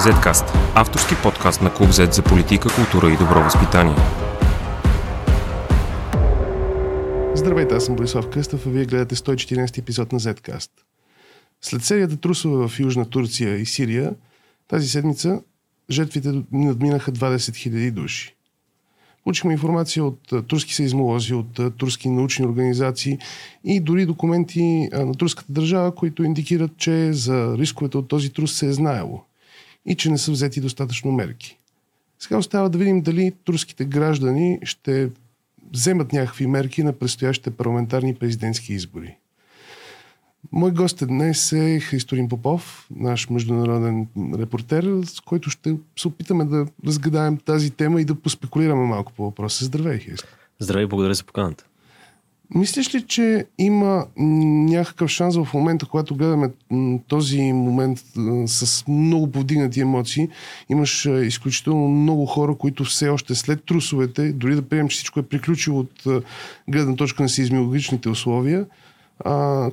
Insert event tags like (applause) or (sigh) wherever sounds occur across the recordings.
Zcast – авторски подкаст на Клуб Z за политика, култура и добро възпитание. Здравейте, аз съм Борислав Кръстов, а вие гледате 114 епизод на Zcast. След серията трусове в Южна Турция и Сирия, тази седмица жертвите надминаха 20 000 души. Получихме информация от турски сейзмолози, от турски научни организации и дори документи на турската държава, които индикират, че за рисковете от този трус се е знаело и че не са взети достатъчно мерки. Сега остава да видим дали турските граждани ще вземат някакви мерки на предстоящите парламентарни президентски избори. Мой гост е днес е Христорин Попов, наш международен репортер, с който ще се опитаме да разгадаем тази тема и да поспекулираме малко по въпроса. Здравей, Христо. Здравей, благодаря за поканата. Мислиш ли, че има някакъв шанс в момента, когато гледаме този момент с много повдигнати емоции, имаш изключително много хора, които все още след трусовете, дори да приемем, че всичко е приключило от гледна точка на сейзмиологичните условия,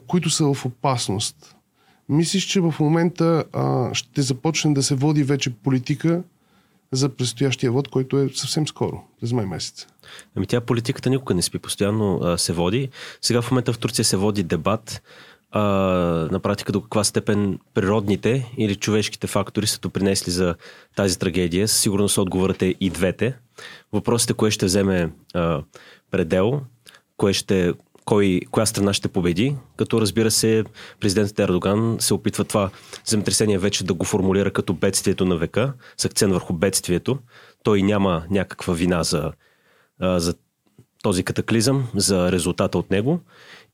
които са в опасност. Мислиш, че в момента ще започне да се води вече политика за предстоящия вод, който е съвсем скоро, през май месец? Ами тя политиката никога не спи, постоянно а, се води. Сега в момента в Турция се води дебат а, на практика до каква степен природните или човешките фактори са допринесли за тази трагедия. Със сигурност отговорът е и двете. Въпросът е кое ще вземе а, предел, кое ще кой, коя страна ще победи, като разбира се президентът Ердоган се опитва това земетресение вече да го формулира като бедствието на века, с акцент върху бедствието. Той няма някаква вина за, за този катаклизъм, за резултата от него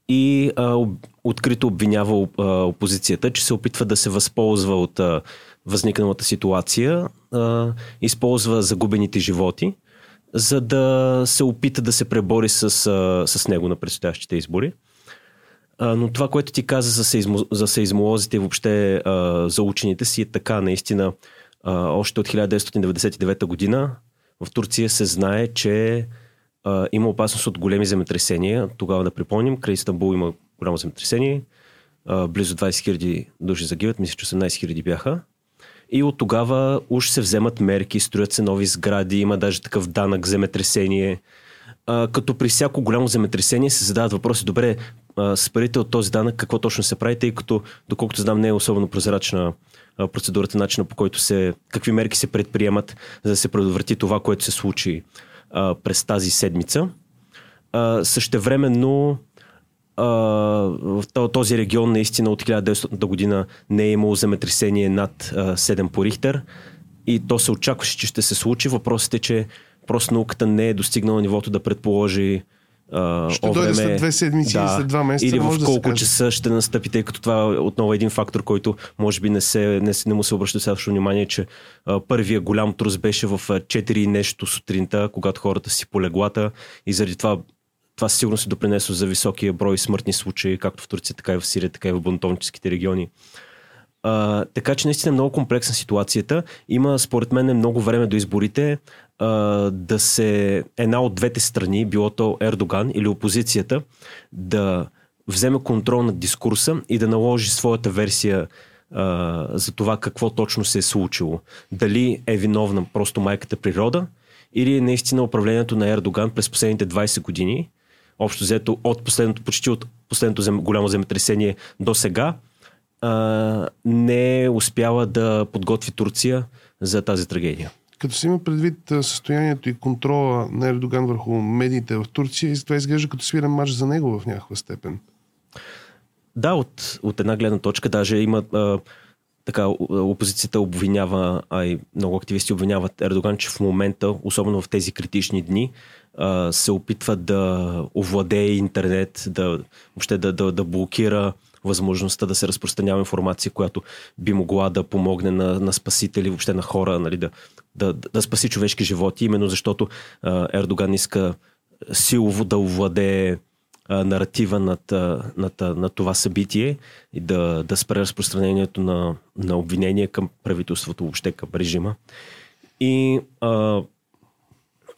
и а, открито обвинява опозицията, че се опитва да се възползва от възникналата ситуация, а, използва загубените животи за да се опита да се пребори с, с него на предстоящите избори. Но това, което ти каза за, сейзмо, за сейзмолозите и въобще за учените си е така наистина. Още от 1999 година в Турция се знае, че има опасност от големи земетресения. Тогава да припомним, край Истанбул има голямо земетресение. Близо 20 000 души загиват, мисля, че 18 000 бяха. И от тогава уж се вземат мерки, строят се нови сгради, има даже такъв данък земетресение. А, като при всяко голямо земетресение се задават въпроси, добре, а, с парите от този данък какво точно се прави, тъй като, доколкото знам, не е особено прозрачна а, процедурата, начина по който се, какви мерки се предприемат, за да се предотврати това, което се случи а, през тази седмица. А, същевременно в този регион наистина от 1900 година не е имало земетресение над 7 по Рихтер и то се очакваше, че ще се случи. Въпросът е, че просто науката не е достигнала нивото да предположи ще време, дойде след две седмици да, след два месеца. Или в колко да часа ще настъпи, тъй като това е отново един фактор, който може би не, се, не, не му се обръща достатъчно внимание, че а, първия голям трус беше в 4 нещо сутринта, когато хората си по леглата и заради това това сигурно се допринесло за високия брой смъртни случаи, както в Турция, така и в Сирия, така и в бунтовническите региони. А, така че наистина е много комплексна ситуацията. Има, според мен, много време до изборите а, да се една от двете страни, било то Ердоган или опозицията, да вземе контрол над дискурса и да наложи своята версия а, за това какво точно се е случило. Дали е виновна просто майката природа или наистина управлението на Ердоган през последните 20 години – общо взето от последното, почти от последното зем, голямо земетресение до сега, а, не успяла да подготви Турция за тази трагедия. Като се има предвид състоянието и контрола на Ердоган върху медиите в Турция, това изглежда като свирен матч за него в някаква степен. Да, от, от една гледна точка даже има а, така, опозицията обвинява, а и много активисти обвиняват Ердоган, че в момента, особено в тези критични дни, се опитва да овладее интернет, да, въобще да, да, да блокира възможността да се разпространява информация, която би могла да помогне на, на спасители, въобще на хора, нали, да, да, да спаси човешки животи, именно защото Ердоган иска силово да овладее наратива над, над, над това събитие и да, да спре разпространението на, на обвинения към правителството, въобще към режима. И а,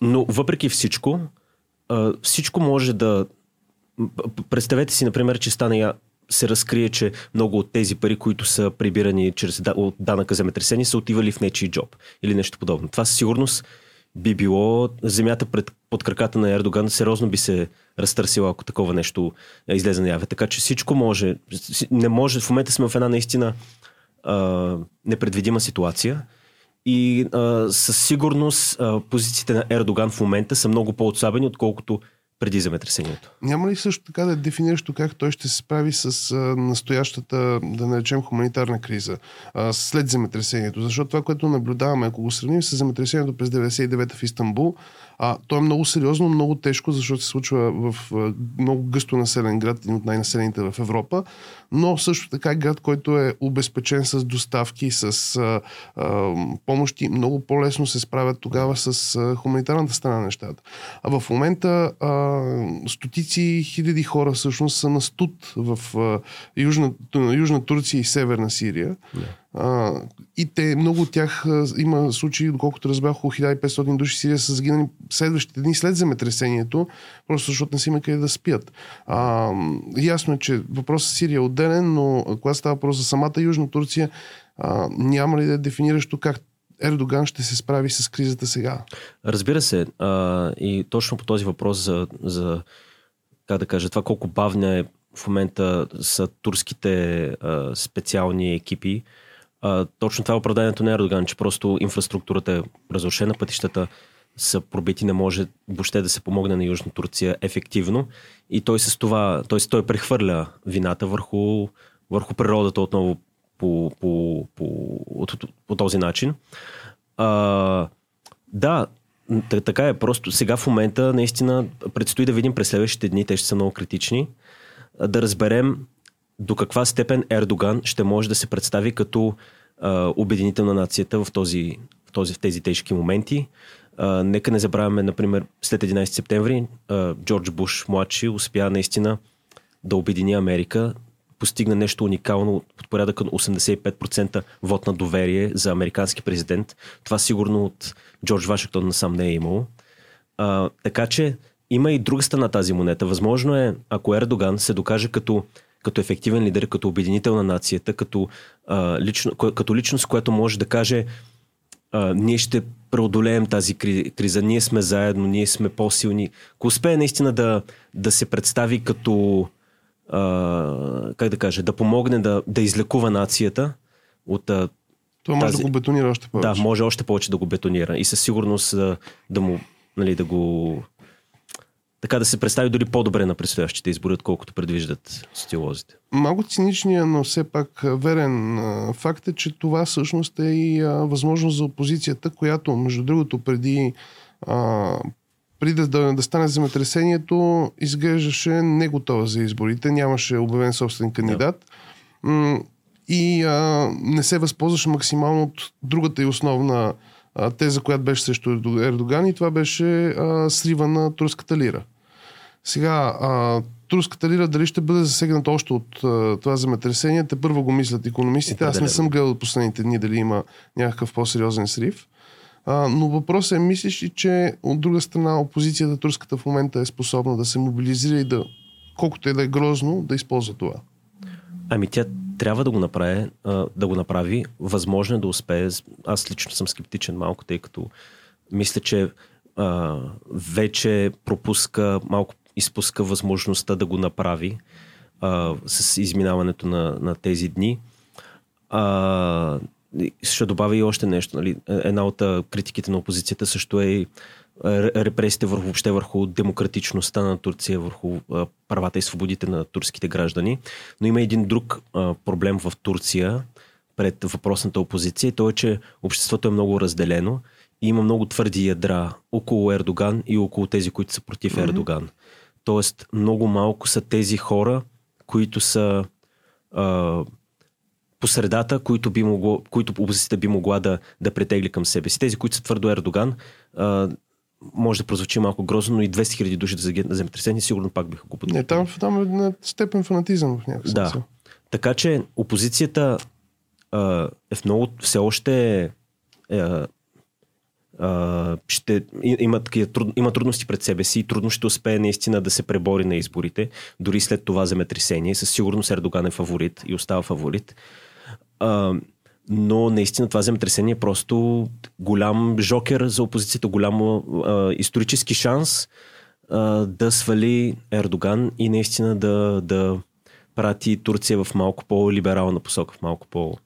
но въпреки всичко, всичко може да. Представете си, например, че стане се разкрие, че много от тези пари, които са прибирани чрез от данъка земетресение, са отивали в нечи джоб или нещо подобно. Това със сигурност би било земята пред, под краката на Ердоган сериозно би се разтърсила, ако такова нещо излезе наяве. Така че всичко може. Не може. В момента сме в една наистина а, непредвидима ситуация. И а, със сигурност а, позициите на Ердоган в момента са много по-отслабени, отколкото преди земетресението. Няма ли също така да е дефиниращо как той ще се справи с а, настоящата, да наречем, хуманитарна криза а, след земетресението? Защото това, което наблюдаваме, ако го сравним с земетресението през 99 в Истанбул, а, то е много сериозно, много тежко, защото се случва в а, много гъсто населен град, един от най-населените в Европа, но също така град, който е обезпечен с доставки, с а, а, помощи. Много по-лесно се справят тогава с а, хуманитарната страна на нещата. А в момента а, стотици хиляди хора всъщност са на студ в а, Южна, Южна Турция и Северна Сирия. Yeah. А, и те, много от тях а, има случаи, доколкото разбрах, около 1500 души Сирия са загинали следващите дни след земетресението, просто защото не си има къде да спят. А, ясно е, че въпросът с Сирия е отделен, но когато става въпрос за самата Южна Турция, а, няма ли да е дефиниращо как Ердоган ще се справи с кризата сега? Разбира се. А, и точно по този въпрос за, за как да кажа, това колко бавна е в момента са турските а, специални екипи, а, точно това е оправданието на Ердоган, че просто инфраструктурата е разрушена, пътищата са пробити, не може въобще да се помогне на Южна Турция ефективно. И той с това, т.е. той прехвърля вината върху, върху природата отново по, по, по, по, по този начин. А, да, така е. Просто сега в момента наистина предстои да видим през следващите дни, те ще са много критични, да разберем до каква степен Ердоган ще може да се представи като а, обединител на нацията в, този, в, този, в тези тежки моменти. А, нека не забравяме, например, след 11 септември а, Джордж Буш младши успя наистина да обедини Америка, постигна нещо уникално от порядъка на 85% вод на доверие за американски президент. Това сигурно от Джордж Вашингтон насам не е имало. А, така че има и друга страна тази монета. Възможно е, ако Ердоган се докаже като като ефективен лидер, като обединител на нацията, като, а, лично, като личност, която може да каже а, ние ще преодолеем тази криза, ние сме заедно, ние сме по-силни. Ако успее наистина да, да се представи като а, как да кажа, да помогне да, да излекува нацията от това може тази... да го бетонира още повече. Да, може още повече да го бетонира и със сигурност да му, нали, да го така да се представи дори по-добре на предстоящите избори, отколкото предвиждат стилозите. Малко циничния, но все пак верен факт е, че това всъщност е и възможност за опозицията, която, между другото, преди, преди да, да, да стане земетресението, изглеждаше не готова за изборите, нямаше обявен собствен кандидат. Да. И а, не се възползваше максимално от другата и основна теза, която беше срещу Ердоган и това беше а, срива на турската лира. Сега, а, турската лира дали ще бъде засегната още от а, това земетресение, те първо го мислят економистите. Аз не съм гледал последните дни дали има някакъв по-сериозен срив. Но въпросът е, мислиш ли, че от друга страна опозицията турската в момента е способна да се мобилизира и да, колкото е да е грозно, да използва това? Ами тя трябва да го направи, да го направи. Възможно е да успее. Аз лично съм скептичен малко, тъй като мисля, че а, вече пропуска малко изпуска възможността да го направи а, с изминаването на, на тези дни. А, ще добавя и още нещо. Нали? Една от критиките на опозицията също е репресиите върху, въобще върху демократичността на Турция, върху правата и свободите на турските граждани. Но има един друг проблем в Турция пред въпросната опозиция и то е, че обществото е много разделено и има много твърди ядра около Ердоган и около тези, които са против mm-hmm. Ердоган. Тоест, много малко са тези хора, които са а, по средата, които, би могло, които опозицията би могла да, да претегли към себе си. Тези, които са твърдо Ердоган, а, може да прозвучи малко грозно, но и 200 хиляди души да загинат на земетресение, сигурно пак биха го подкрепили. Не, там, там е на степен фанатизъм в някакъв Да. Така че опозицията а, е в много, все още е, ще има, такива, има трудности пред себе си и трудно ще успее наистина да се пребори на изборите, дори след това земетресение. Със сигурност Ердоган е фаворит и остава фаворит. А, но наистина това земетресение е просто голям жокер за опозицията, голям а, исторически шанс а, да свали Ердоган и наистина да, да прати Турция в малко по-либерална посока, в малко по-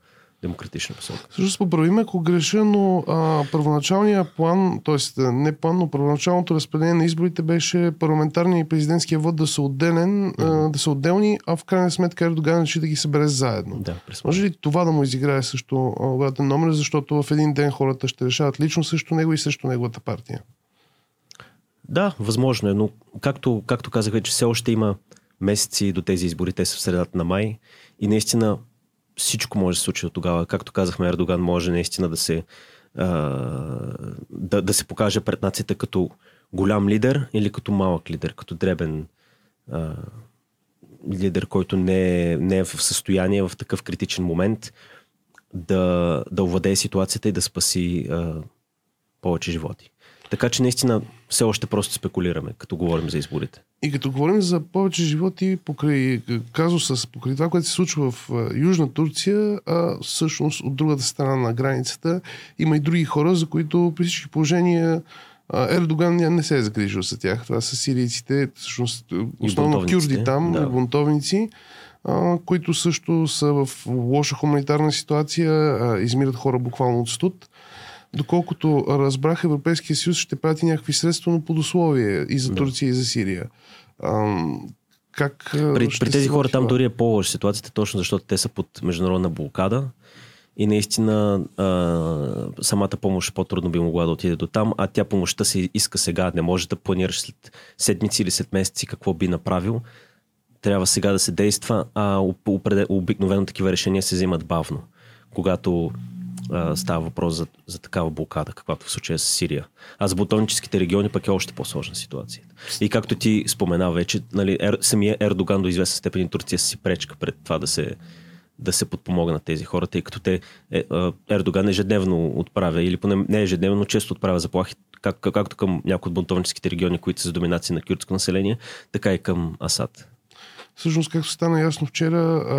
демократична посока. Също поправим, ако греша, но а, първоначалният план, т.е. не план, но първоначалното разпределение на изборите беше парламентарния и президентския вод да са отделен, mm-hmm. а, да са отделни, а в крайна сметка Ердоган реши да ги събере заедно. Да, Може ли това да му изиграе също обратен номер, защото в един ден хората ще решават лично срещу него и срещу неговата партия? Да, възможно е, но както, както казах вече, все още има месеци до тези избори, те са в средата на май и наистина всичко може да се случи от тогава. Както казахме, Ердоган може наистина да се, а, да, да се покаже пред нацията като голям лидер или като малък лидер, като дребен а, лидер, който не е, не е в състояние в такъв критичен момент да, да овладее ситуацията и да спаси а, повече животи. Така че наистина все още просто спекулираме, като говорим за изборите. И като говорим за повече животи покрай казуса, покрай това, което се случва в Южна Турция, а всъщност от другата страна на границата има и други хора, за които при всички положения Ердоган не се е загрижил за тях. Това са сирийците, всъщност основно кюрди там, да. бунтовници, които също са в лоша хуманитарна ситуация, измират хора буквално от студ доколкото разбрах, Европейския съюз ще прати някакви средства, но под условие и за Турция, да. и за Сирия. Ам, как при, при тези хора там дори е по-лоша ситуацията, точно защото те са под международна блокада и наистина а, самата помощ по-трудно би могла да отиде до там, а тя помощта се иска сега. Не може да планираш след седмици или след месеци какво би направил. Трябва сега да се действа, а обикновено такива решения се взимат бавно. Когато става въпрос за, за такава блокада, каквато в случая с Сирия. А за бутоническите региони пък е още по-сложна ситуация. И както ти спомена вече, нали, ер, самия Ердоган до известна степен и Турция си пречка пред това да се, да се подпомогнат тези хора, тъй като те, е, Ердоган ежедневно отправя, или поне не ежедневно, но често отправя заплахи, как, как, както към някои от бунтовническите региони, които са за доминация на кюртско население, така и към Асад. Всъщност, както стана ясно вчера, а,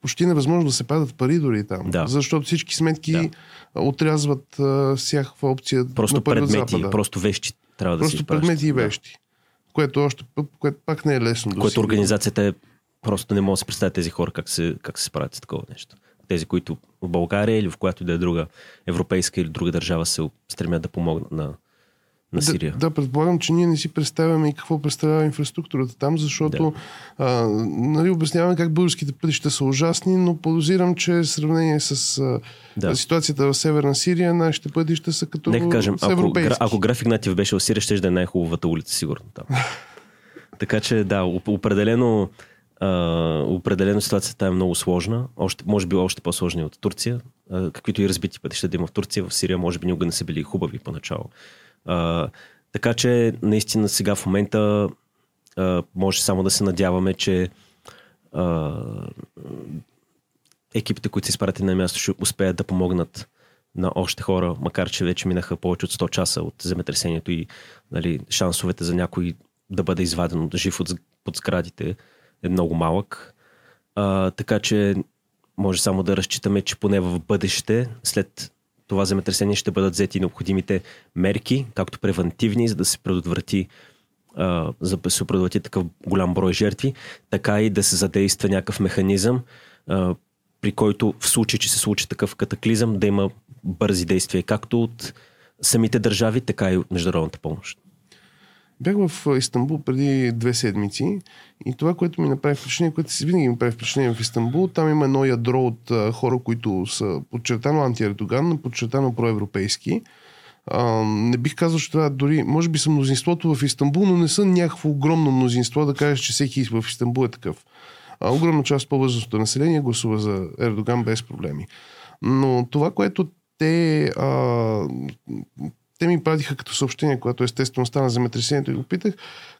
почти невъзможно да се падат пари дори там. Да. Защото всички сметки да. отрязват а, всякаква опция просто на предмети, Запада. Просто вещи трябва да просто се Просто предмети и вещи. Да. Което, още, което пак не е лесно. Да което организацията е просто не може да се представят тези хора как се, как се справят с такова нещо. Тези, които в България или в която да е друга европейска или друга държава се стремят да помогнат на, на Сирия. Да, да, предполагам, че ние не си представяме и какво представлява инфраструктурата там, защото да. а, нали, обясняваме как българските пътища са ужасни, но подозирам, че в сравнение с а, да. ситуацията в Северна Сирия, нашите пътища са като Нека кажем, ако, ако граф Игнатиев беше в Сирия, ще да е най-хубавата улица, сигурно там. (laughs) така че да, определено Uh, определено ситуацията е много сложна, още, може би още по-сложна от Турция. Uh, каквито и разбити пътища да има в Турция, в Сирия може би никога не са били хубави поначало. А, така че наистина сега в момента а, може само да се надяваме, че а, екипите, които са изпратени на място, ще успеят да помогнат на още хора, макар че вече минаха повече от 100 часа от земетресението и нали, шансовете за някой да бъде изваден жив от, под сградите е много малък. А, така че може само да разчитаме, че поне в бъдеще, след това земетресение ще бъдат взети необходимите мерки, както превентивни, за да се предотврати за да се предотврати такъв голям брой жертви, така и да се задейства някакъв механизъм, при който в случай, че се случи такъв катаклизъм, да има бързи действия както от самите държави, така и от международната помощ. Бях в Истанбул преди две седмици и това, което ми направи впечатление, което си винаги ми прави впечатление в Истанбул, там има едно ядро от хора, които са подчертано антиердоган, подчертано проевропейски. А, не бих казал, че това дори, може би са мнозинството в Истанбул, но не са някакво огромно мнозинство да кажеш, че всеки в Истанбул е такъв. А, огромна част от по-възрастното население гласува за Ердоган без проблеми. Но това, което те а, те ми пратиха като съобщение, което естествено стана земетресението и го питах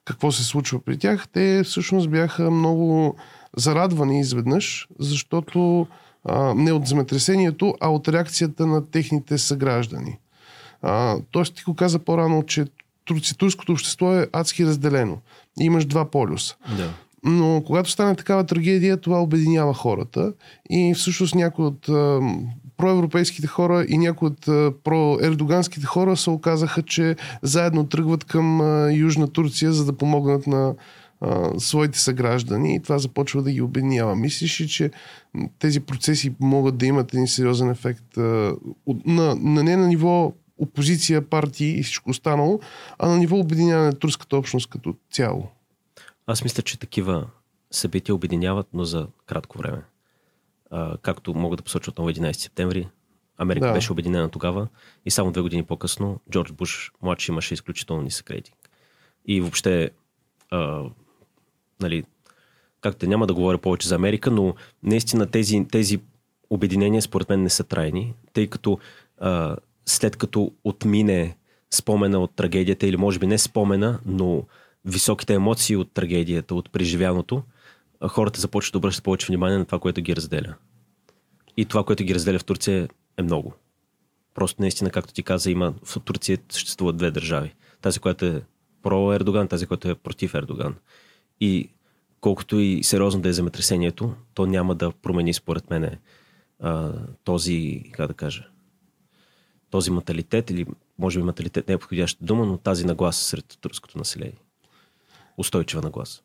какво се случва при тях. Те всъщност бяха много зарадвани изведнъж, защото а, не от земетресението, а от реакцията на техните съграждани. А, тоест ти го каза по-рано, че турското общество е адски разделено. Имаш два полюса. Да. Но когато стане такава трагедия, това обединява хората и всъщност някои от проевропейските хора и някои от проердоганските хора се оказаха, че заедно тръгват към Южна Турция, за да помогнат на своите съграждани и това започва да ги обединява. Мислиш ли, че тези процеси могат да имат един сериозен ефект на, на не на ниво опозиция, партии и всичко останало, а на ниво обединяване на турската общност като цяло? Аз мисля, че такива събития обединяват, но за кратко време. А, както мога да посоча отново 11 септември, Америка да. беше обединена тогава и само две години по-късно Джордж Буш младши имаше изключително нисък рейтинг. И въобще, а, нали, както няма да говоря повече за Америка, но наистина тези, тези обединения според мен не са трайни, тъй като а, след като отмине спомена от трагедията или може би не спомена, но високите емоции от трагедията, от преживяното, хората започват да обръщат повече внимание на това, което ги разделя. И това, което ги разделя в Турция е много. Просто наистина, както ти каза, има в Турция съществуват две държави. Тази, която е про Ердоган, тази, която е против Ердоган. И колкото и сериозно да е земетресението, то няма да промени, според мен, този, как да кажа, този маталитет, или може би маталитет не е подходяща дума, но тази нагласа сред турското население устойчива нагласа.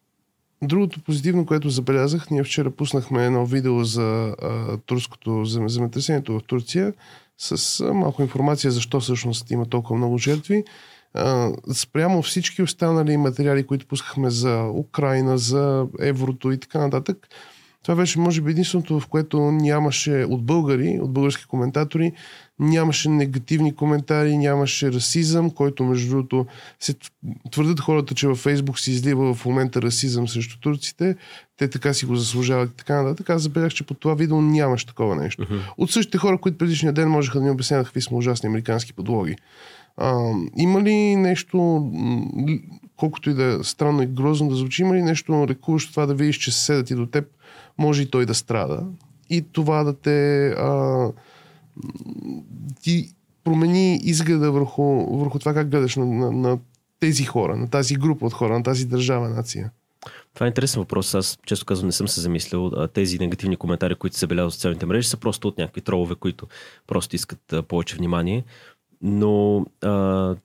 Другото позитивно, което забелязах, ние вчера пуснахме едно видео за а, турското земетресението в Турция с а, малко информация защо всъщност има толкова много жертви. А, спрямо всички останали материали, които пускахме за Украина, за еврото и така нататък, това беше, може би, единственото, в което нямаше от българи, от български коментатори, нямаше негативни коментари, нямаше расизъм, който, между другото, се твърдят хората, че във Фейсбук се излива в момента расизъм срещу турците. Те така си го заслужават и така нататък. Аз забелях, че по това видео нямаше такова нещо. Uh-huh. От същите хора, които предишния ден можеха да ни обясняват какви сме ужасни американски подлоги. А, има ли нещо, колкото и да е странно и грозно да звучи, има ли нещо рекуващо това да видиш, че съседът ти до теб може и той да страда и това да те а, ти промени изгледа върху, върху това как гледаш на, на, на тези хора, на тази група от хора, на тази държава, нация? Това е интересен въпрос. Аз често казвам не съм се замислил. Тези негативни коментари, които се беляват в социалните мрежи, са просто от някакви тролове, които просто искат повече внимание. Но а,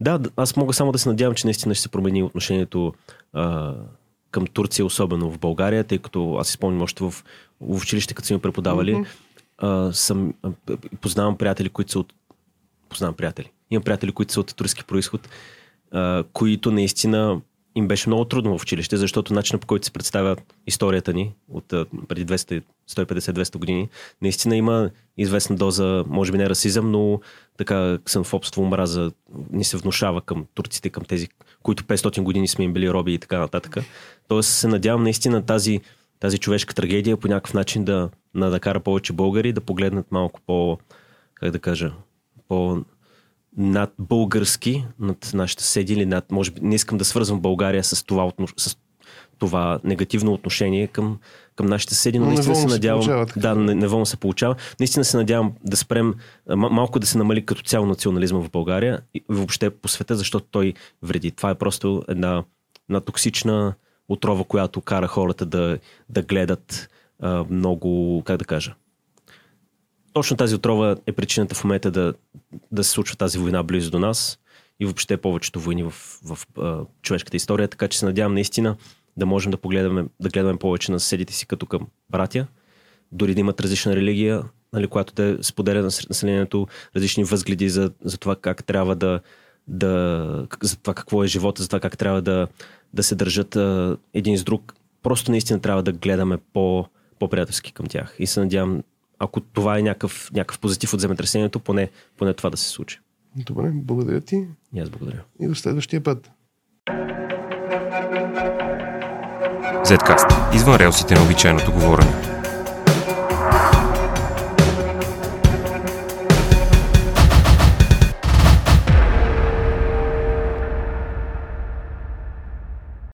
да, аз мога само да се надявам, че наистина ще се промени отношението а, към Турция, особено в България, тъй като аз си спомням още в, в училище, като са ми преподавали, mm-hmm. а, съм, а, познавам приятели, които са от... Познавам приятели. Имам приятели, които са от турски происход, а, които наистина им беше много трудно в училище, защото начинът по който се представя историята ни от преди 150-200 години, наистина има известна доза, може би не расизъм, но така ксенофобство, омраза ни се внушава към турците, към тези, които 500 години сме им били роби и така нататък. Тоест се надявам наистина тази, тази човешка трагедия по някакъв начин да, да, да кара повече българи да погледнат малко по, как да кажа, по над български, над нашите съседи или над, може би, не искам да свързвам България с това, с това негативно отношение към, към нашите съседи, но, но наистина се надявам. Се да, неволно се получава. Наистина се надявам да спрем малко да се намали като цяло национализма в България и въобще по света, защото той вреди. Това е просто една, една токсична отрова, която кара хората да, да гледат а, много, как да кажа, точно тази отрова е причината в момента да, да се случва тази война близо до нас и въобще повечето войни в, в, в човешката история, така че се надявам наистина да можем да погледаме, да гледаме повече на съседите си като към братя, дори да имат различна религия, нали, която да споделя на населението различни възгледи за, за това как трябва да, да за това какво е живота, за това как трябва да, да се държат а, един с друг. Просто наистина трябва да гледаме по, по-приятелски към тях. И се надявам ако това е някакъв, някакъв позитив от земетресението, поне, поне това да се случи. Добре, благодаря ти. И аз благодаря. И до следващия път. Zcast. Извън релсите на обичайното говорене.